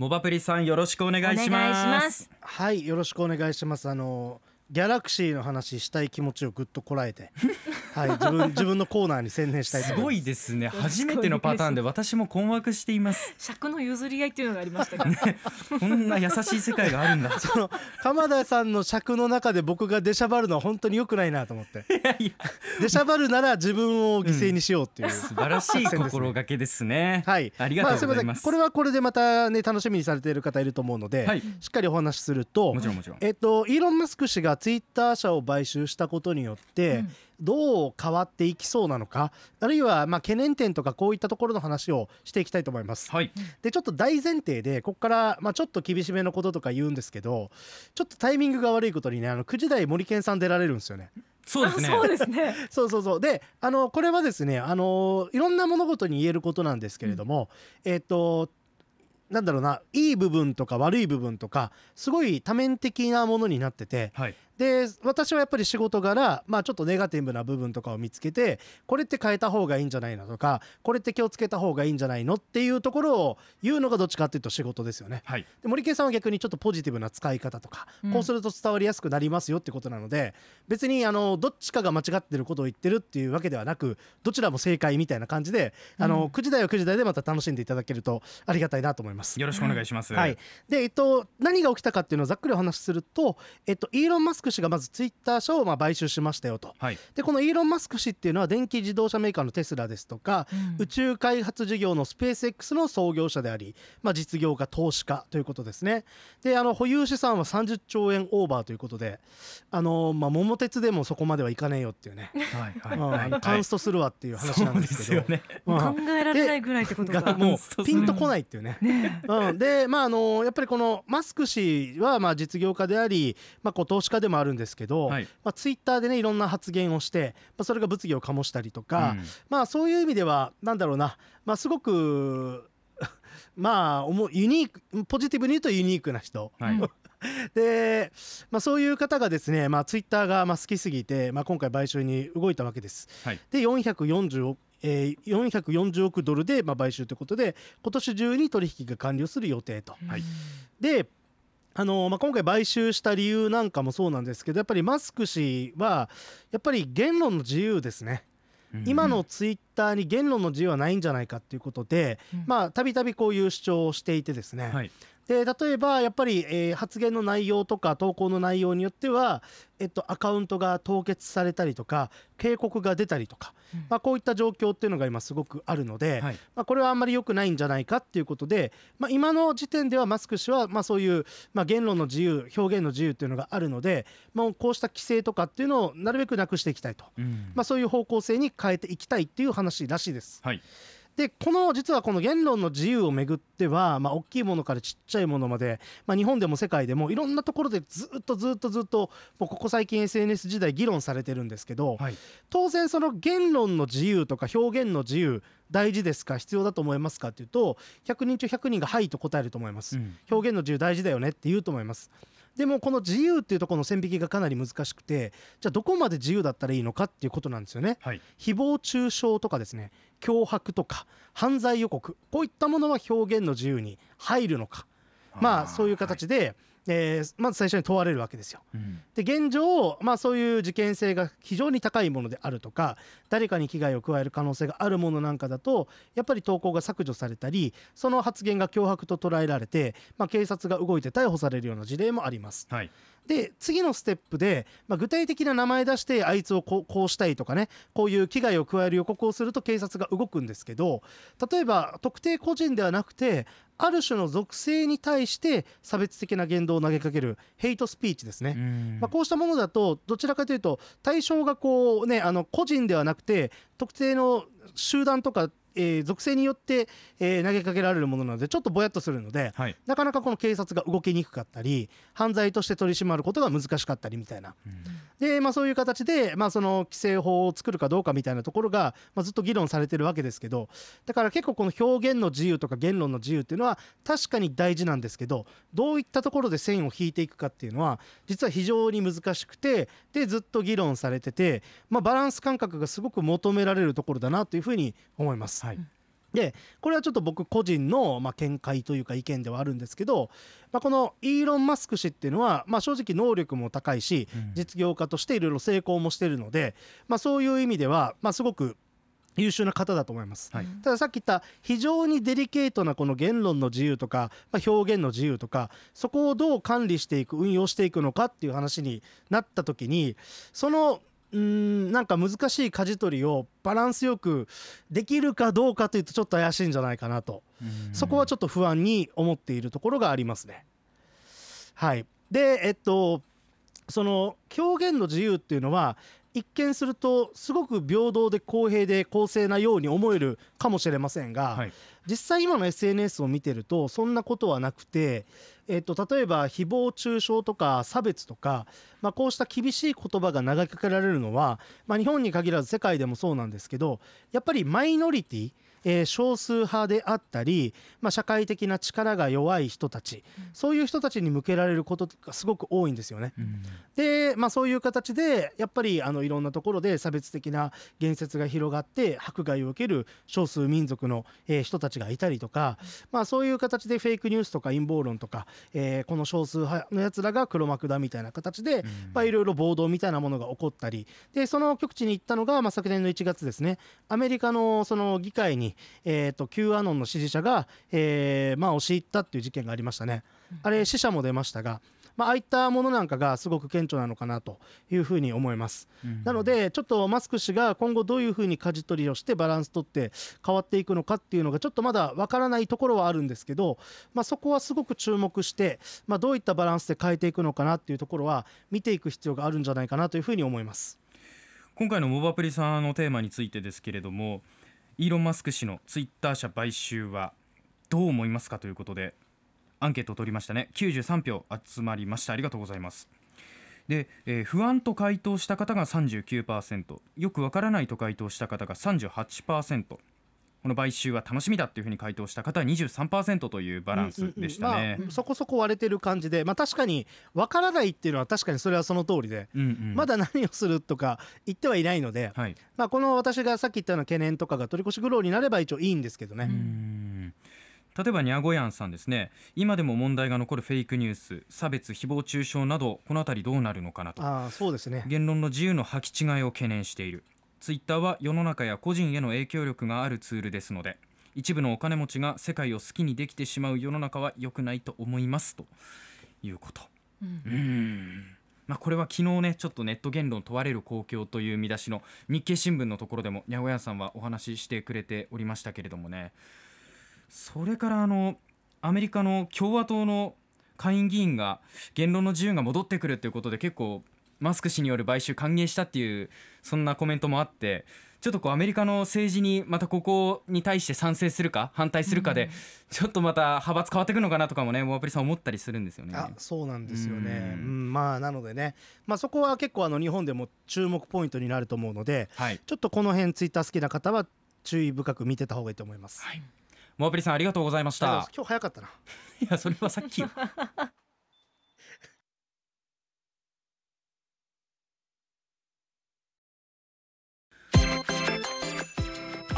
モバプリさんよろしくお願いします。お願いします。はいよろしくお願いします。あのギャラクシーの話したい気持ちをぐっとこらえて。はい自分自分のコーナーに専念したいとすご思います。いですね。初めてのパターンで私も困惑しています。尺の譲り合いっていうのがありましたけど、こんな優しい世界があるんだ。その鎌田さんの尺の中で僕が出しゃばるのは本当に良くないなと思って。いやいや。出しゃばるなら自分を犠牲にしようっていう、素晴らしい心がけですね。はい。ありがとうございます。あ、すいません。これはこれでまたね楽しみにされている方いると思うので、はい。しっかりお話しするともちろんもちろん。えっと、イーロン・マスク氏がツイッター社を買収したことによって、うん。どう変わっていきそうなのかあるいはまあ懸念点とかこういったところの話をしていきたいと思います。はい。でちょっと大前提でここからまあちょっと厳しめのこととか言うんですけどちょっとタイミングが悪いことにねあの9時台森健さん出られるんですよね。そうですね。あそうですね。そうそうそう。であのこれはですねあのいろんな物事に言えることなんですけれども、えっ、となんだろうないい部分とか悪い部分とかすごい多面的なものになっててはいで私はやっぱり仕事柄、まあ、ちょっとネガティブな部分とかを見つけてこれって変えた方がいいんじゃないのとかこれって気をつけた方がいいんじゃないのっていうところを言うのがどっちかっていうと仕事ですよね。はい。で森健さんは逆にちょっとポジティブな使い方とか、うん。こうすると伝わりやすくなりますよってことなので別にあのどっちかが間違ってることを言ってるっていうわけではなくどちらも正解みたいな感じで、あのうん。9時台は9時台でまた楽しんでいただけるとありがたいなと思います。よろしくお願いします。はい、で、えっと、何が起きたかっていうのをざっくりお話しすると、えっと、イーロン・マスク氏がまずツイッター社をまあ買収しましたよと。はい。でこのイーロン・マスク氏っていうのは電気自動車メーカーのテスラですとか、宇宙開発事業のスペース X の創業者であり、まあ、実業家投資家ということですね。であの保有資産は30兆円オーバーということであの、まあ、桃鉄でもそこまではいかねえよっていうね、はいカンストするわっていう話なんですけど。ね。うん。考えられないぐらいってことががもうピンとこないっていうね。ねうん、でまああのやっぱりこのマスク氏はまあ実業家であり、まあ、こう投資家でもあるんですけど、はいまあ、ツイッターでねいろんな発言をして、まあ、それが物議を醸したりとか、うんまあそういう意味ではなんだろうな、まあ、すごく まあユニークポジティブに言うとユニークな人。はいうん で、まあ、そういう方がですね、まあ、ツイッターがまあ好きすぎて、まあ、今回買収に動いたわけです。はいで440億えー、440億ドルでまあ買収ということで今年中に取引が完了する予定と。はいであのまあ、今回買収した理由なんかもそうなんですけどやっぱりマスク氏はやっぱり言論の自由ですね。今のツイッターに言論の自由はないんじゃないかっていうことでたびたびこういう主張をしていてですね、はいで例えばやっぱり、えー発言の内容とか投稿の内容によっては、えっと、アカウントが凍結されたりとか警告が出たりとか、うん。まあ、こういった状況っていうのが今すごくあるので、はい。まあ、これはあんまり良くないんじゃないかっていうことで、まあ、今の時点ではマスク氏はまあそういう、まあ、言論の自由表現の自由っていうのがあるので、まあ、こうした規制とかっていうのをなるべくなくしていきたいと、うん。まあ、そういう方向性に変えていきたいっていう話らしいです。はいでこの実はこの言論の自由をめぐっては、まあ、大きいものからちっちゃいものまで、まあ、日本でも世界でもいろんなところでずっとずっとずっともうここ最近 SNS 時代議論されてるんですけど、はい当然その言論の自由とか表現の自由大事ですか？必要だと思いますか？っていうと100人中100人が「はい」と答えると思います。うん表現の自由大事だよねって言うと思います。でもこの自由っていうところの線引きがかなり難しくてじゃあどこまで自由だったらいいのかっていうことなんですよね。はい。誹謗中傷とかですね脅迫とか犯罪予告こういったものは表現の自由に入るのか。まあそういう形で、えーまず最初に問われるわけですよ。うんで現状、まあ、そういう事件性が非常に高いものであるとか誰かに危害を加える可能性があるものなんかだとやっぱり投稿が削除されたりその発言が脅迫と捉えられて、まあ、警察が動いて逮捕されるような事例もあります。はいで次のステップで、まあ、具体的な名前出してあいつをこうこうしたいとかねこういう危害を加える予告をすると警察が動くんですけど例えば特定個人ではなくてある種の属性に対して差別的な言動を投げかけるヘイトスピーチですね。うんまあ、こうしたものだとどちらかというと対象がこうねあの個人ではなくて特定の集団とか、えー属性によって、えー投げかけられるものなのでちょっとぼやっとするのではいなかなかこの警察が動きにくかったり犯罪として取り締まることが難しかったりみたいな。で、まあ、そういう形で、まあ、その規制法を作るかどうかみたいなところが、まあ、ずっと議論されてるわけですけどだから結構この表現の自由とか言論の自由っていうのは確かに大事なんですけどどういったところで線を引いていくかっていうのは実は非常に難しくてでずっと議論されてて、まあ、バランス感覚がすごく求められるところだなというふうに思います。はい。でこれはちょっと僕個人のまあ見解というか意見ではあるんですけど、まあ、このイーロン・マスク氏っていうのは、まあ、正直能力も高いしうん。実業家としていろいろ成功もしてるので、まあ、そういう意味では、まあ、すごく優秀な方だと思います。はい。たださっき言った非常にデリケートなこの言論の自由とか、まあ、表現の自由とかそこをどう管理していく運用していくのかっていう話になった時にそのうーんなんか難しい舵取りをバランスよくできるかどうかというとちょっと怪しいんじゃないかなと、そこはちょっと不安に思っているところがありますね。はい、でえっとその表現の自由っていうのは一見するとすごく平等で公平で公正なように思えるかもしれませんが、はい。実際今の SNS を見てるとそんなことはなくて、えっと例えば誹謗中傷とか差別とか、まあ、こうした厳しい言葉が投げかけられるのは、まあ、日本に限らず世界でもそうなんですけどやっぱりマイノリティえー少数派であったり、まあ、社会的な力が弱い人たち、そういう人たちに向けられることがすごく多いんですよね。うん。で、まあ、そういう形でやっぱりあのいろんなところで差別的な言説が広がって迫害を受ける少数民族の、えー人たちがいたりとか、まあ、そういう形でフェイクニュースとか陰謀論とか、えーこの少数派のやつらが黒幕だみたいな形で、まあ、いろいろ暴動みたいなものが起こったり。でその極地に行ったのが、まあ、昨年の1月ですね。アメリカのその議会に、えー、と Q アノンの支持者が、えーまあ、押し入ったっていう事件がありましたね。あれ死者も出ましたが、まあ、ああいったものなんかがすごく顕著なのかなというふうに思います。うんなのでちょっとマスク氏が今後どういうふうに舵取りをしてバランス取って変わっていくのかっていうのがちょっとまだわからないところはあるんですけど、まあ、そこはすごく注目して、まあ、どういったバランスで変えていくのかなっていうところは見ていく必要があるんじゃないかなというふうに思います。今回のモバプリさんのテーマについてですけれどもイーロン・マスク氏のツイッター社買収はどう思いますかということでアンケートを取りましたね。93票集まりました。ありがとうございます。で、えー不安と回答した方が39%よくわからないと回答した方が38%この買収は楽しみだっていうふうに回答した方は23%というバランスでしたねうん。うんうんまあ、そこそこ割れてる感じで、まあ、確かにわからないっていうのは確かにそれはその通りで、うんうん。まだ何をするとか言ってはいないので、はい。まあ、この私がさっき言ったような懸念とかが取り越し苦労になれば一応いいんですけどね。うん。例えばニャゴヤンさんですね。今でも問題が残るフェイクニュース差別誹謗中傷などこのあたりどうなるのかなと。ああそうですね。言論の自由の履き違いを懸念しているツイッターは世の中や個人への影響力があるツールですので一部のお金持ちが世界を好きにできてしまう世の中は良くないと思いますということ。うん。うん。まあ、これは昨日ねちょっとネット言論問われる公共という見出しの日経新聞のところでもニャゴヤンさんはお話ししてくれておりましたけれどもね。それからあのアメリカの共和党の下院議員が言論の自由が戻ってくるということで結構マスク氏による買収歓迎したっていうそんなコメントもあってちょっとこうアメリカの政治にまたここに対して賛成するか反対するかでちょっとまた派閥変わってくるのかなとかもねモアプリさん思ったりするんですよね。あそうなんですよね、ううんんまあなのでね、まあ、そこは結構あの日本でも注目ポイントになると思うのではい。ちょっとこの辺ツイッター好きな方は注意深く見てた方がいいと思います。はい。モアプリさんありがとうございました。今日早かったな。いやそれはさっき